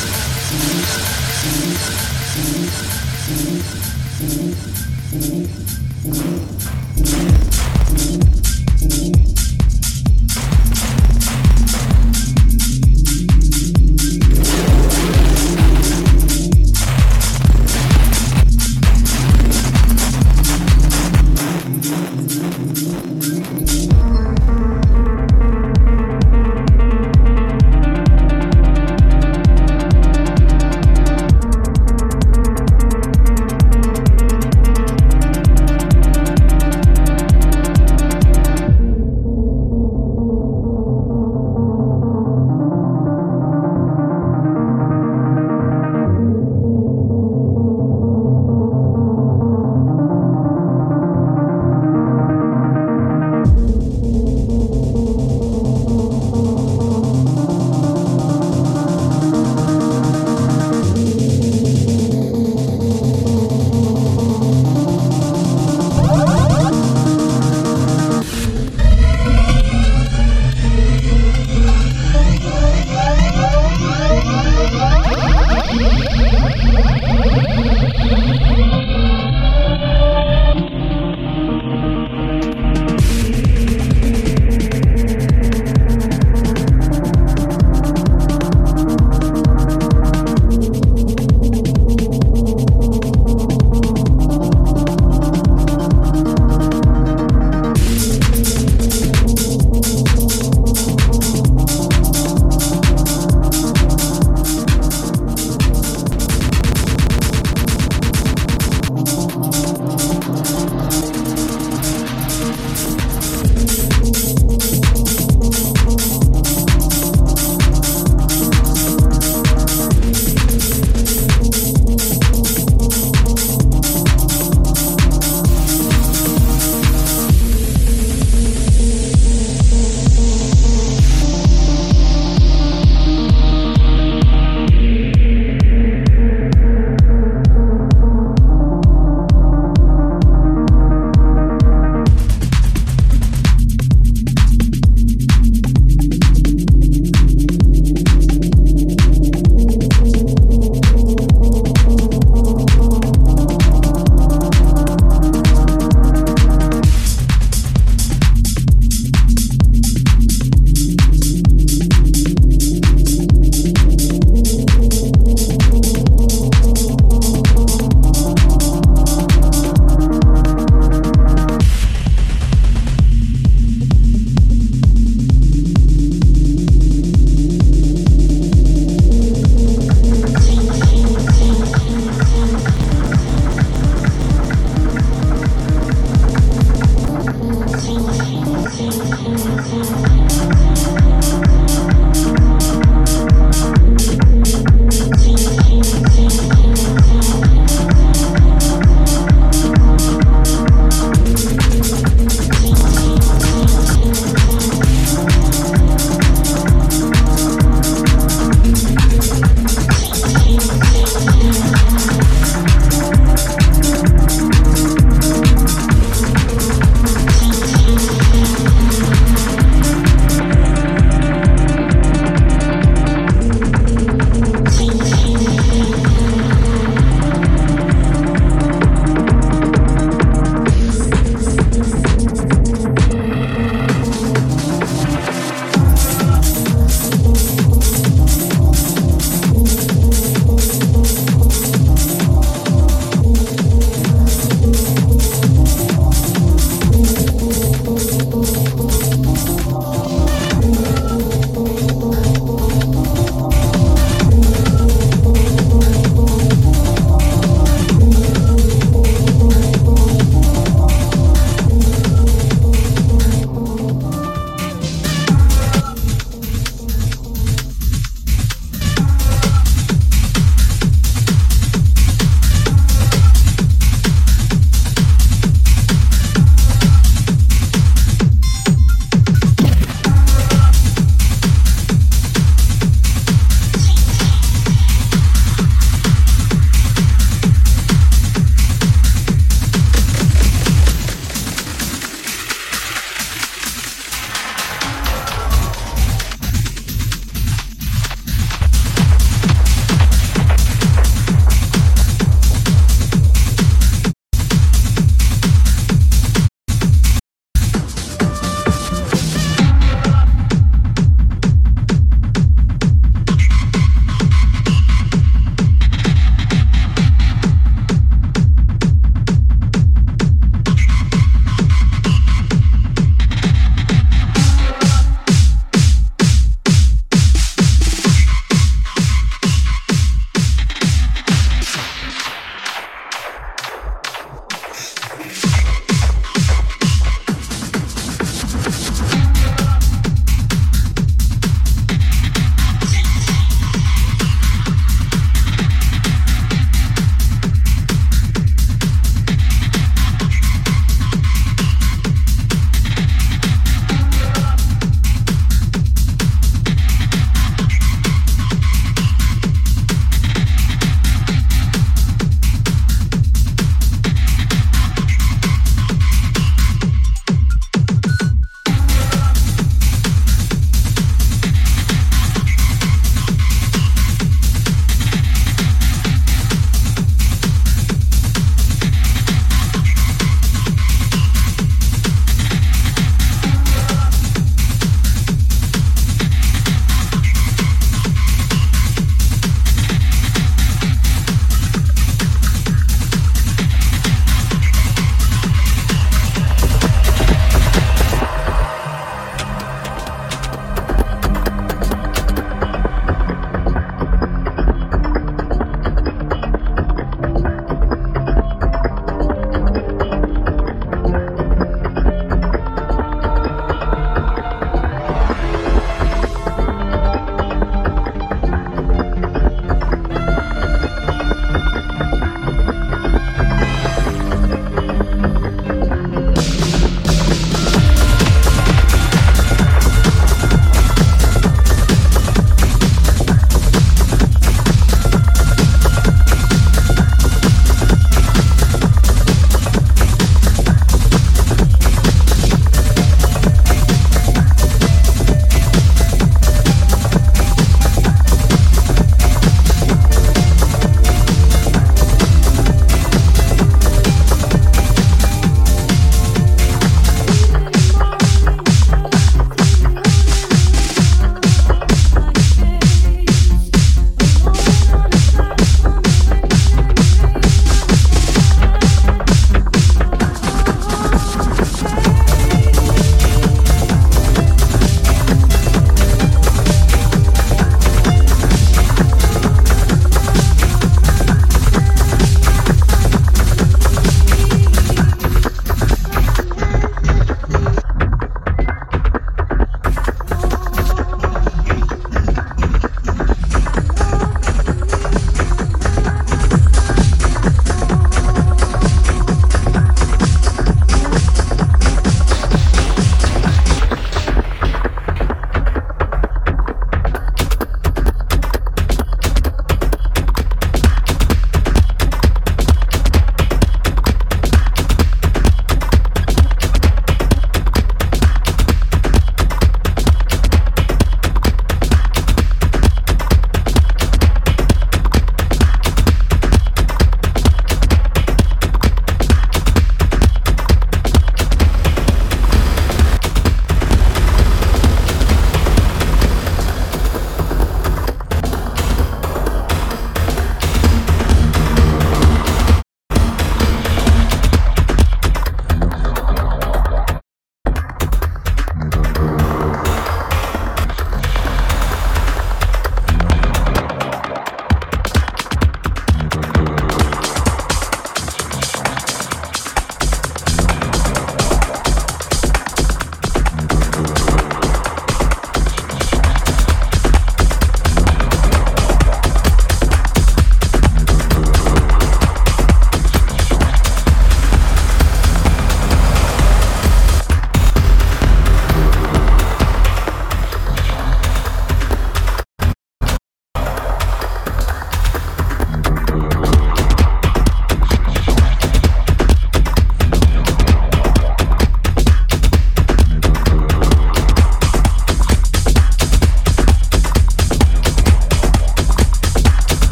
Thank mm-hmm. you. Mm-hmm. Mm-hmm. Mm-hmm. Mm-hmm.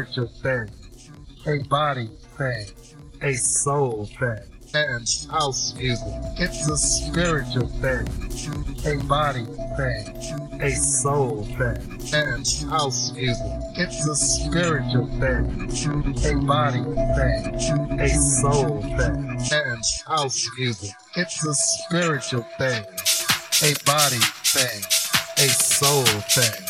Spiritual thing, a body thing, a soul thing. And house music, it's a spiritual thing, a body thing, a soul thing. And house music, it's a spiritual thing, a body thing, a soul thing. And house music, it's a spiritual thing, a body thing, a soul thing,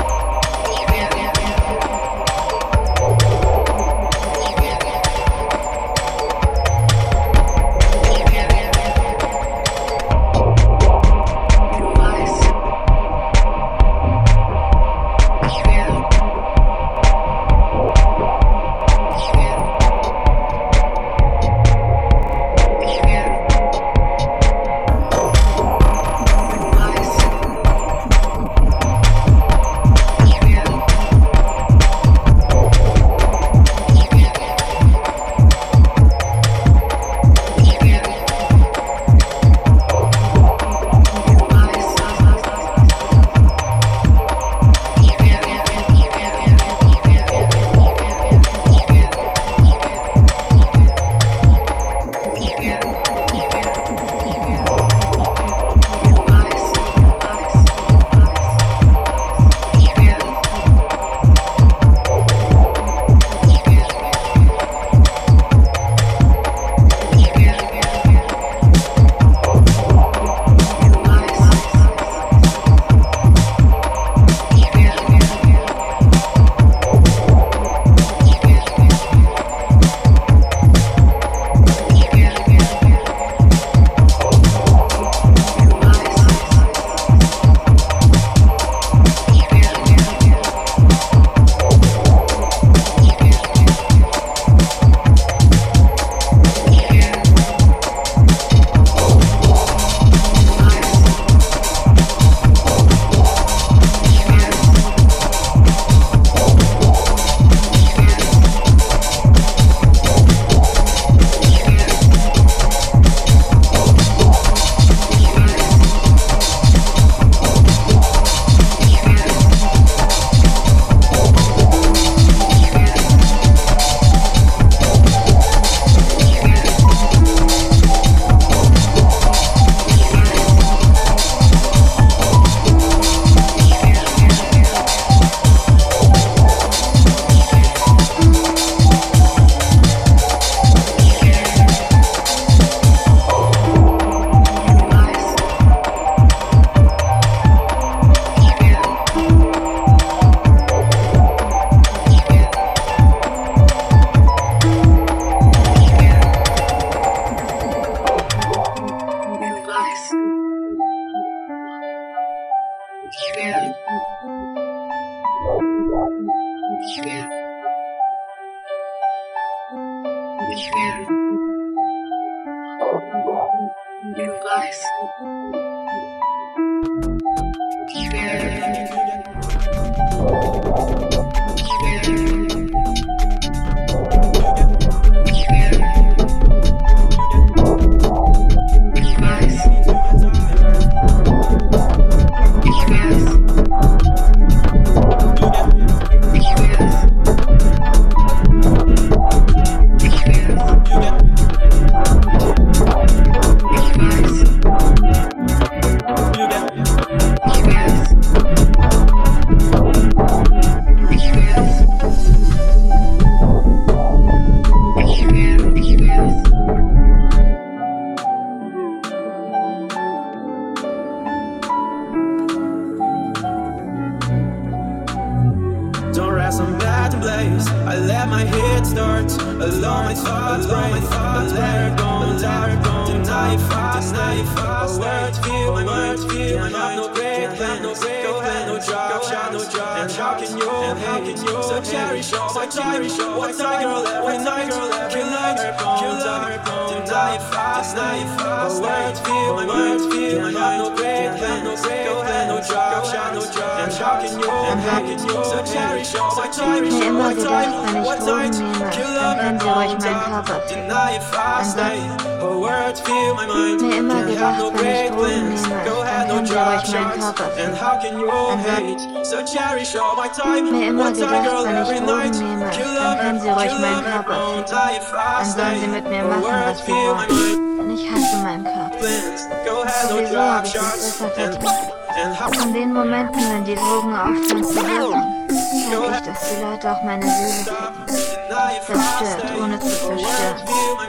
zerstört, ohne zu zerstören.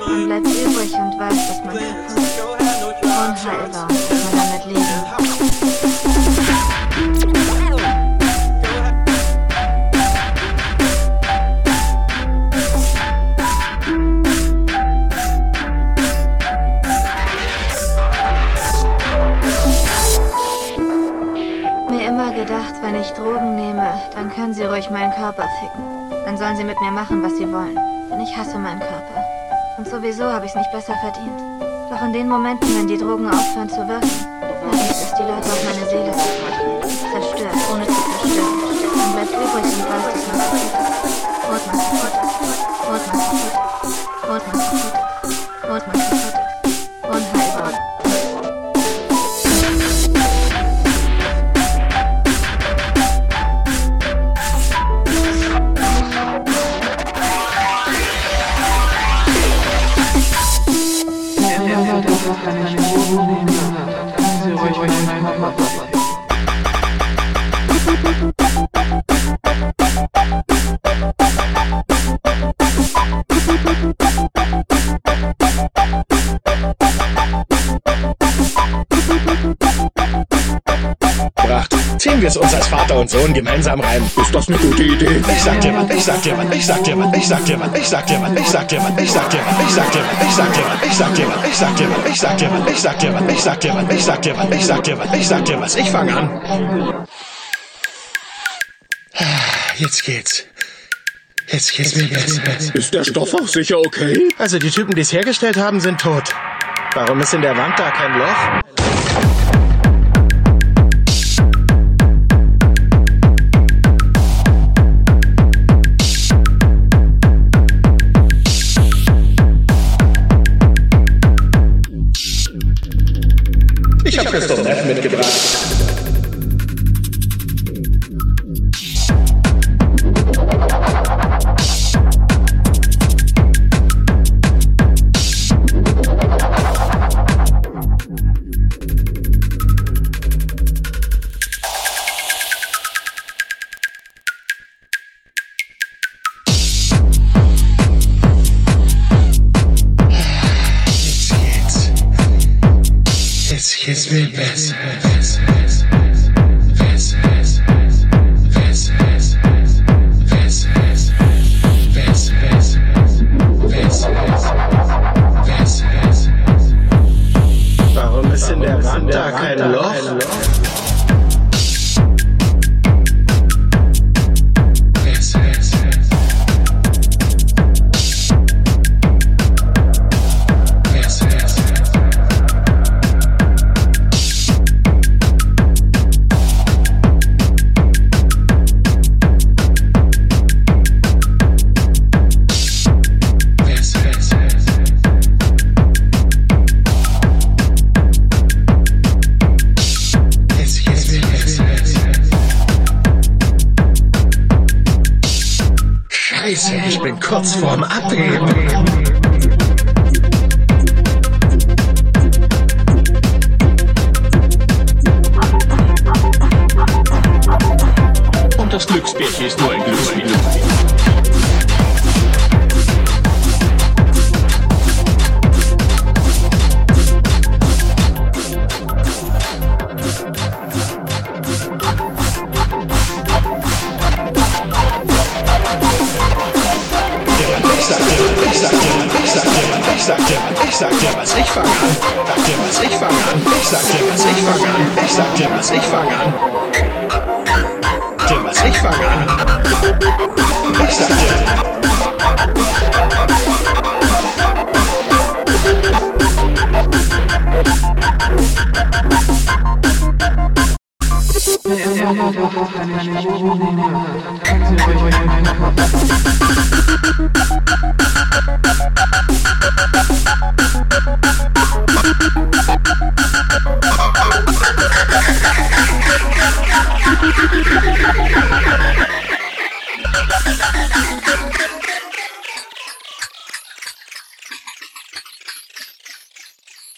Man bleibt übrig und weiß, dass man kaputt, unheilbar, man ruhig meinen Körper ficken. Dann sollen sie mit mir machen, was sie wollen. Denn ich hasse meinen Körper. Und sowieso habe ich es nicht besser verdient. Doch in den Momenten, wenn die Drogen aufhören zu wirken, merke ich, dass die Leute auch meine Seele Zerstört, ohne zu zerstören. Man bleibt übrig und weiß, dass man kaputt ist. Und man ist. Und man kaputt ist. Und man kaputt ist. Und man ist. Es uns als Vater und Sohn gemeinsam rein. Ist das eine gute Idee? Ich sag dir was, ich sag dir was, ich sag dir was, ich sag dir was, ich sag dir was, ich sag dir was, ich sag dir was, ich sag dir was, ich sag dir was, ich sag dir was, ich sag dir was, ich sag dir was, ich sag dir was, ich sag dir was, ich sag dir was, ich sag dir was, ich sag dir was, ich fang an. Jetzt geht's. Jetzt geht's mir besser. Ist der Stoff auch sicher okay? Also die Typen, die es hergestellt haben, sind tot. Warum ist in der Wand da kein Loch? Christoph Neff mitgebracht.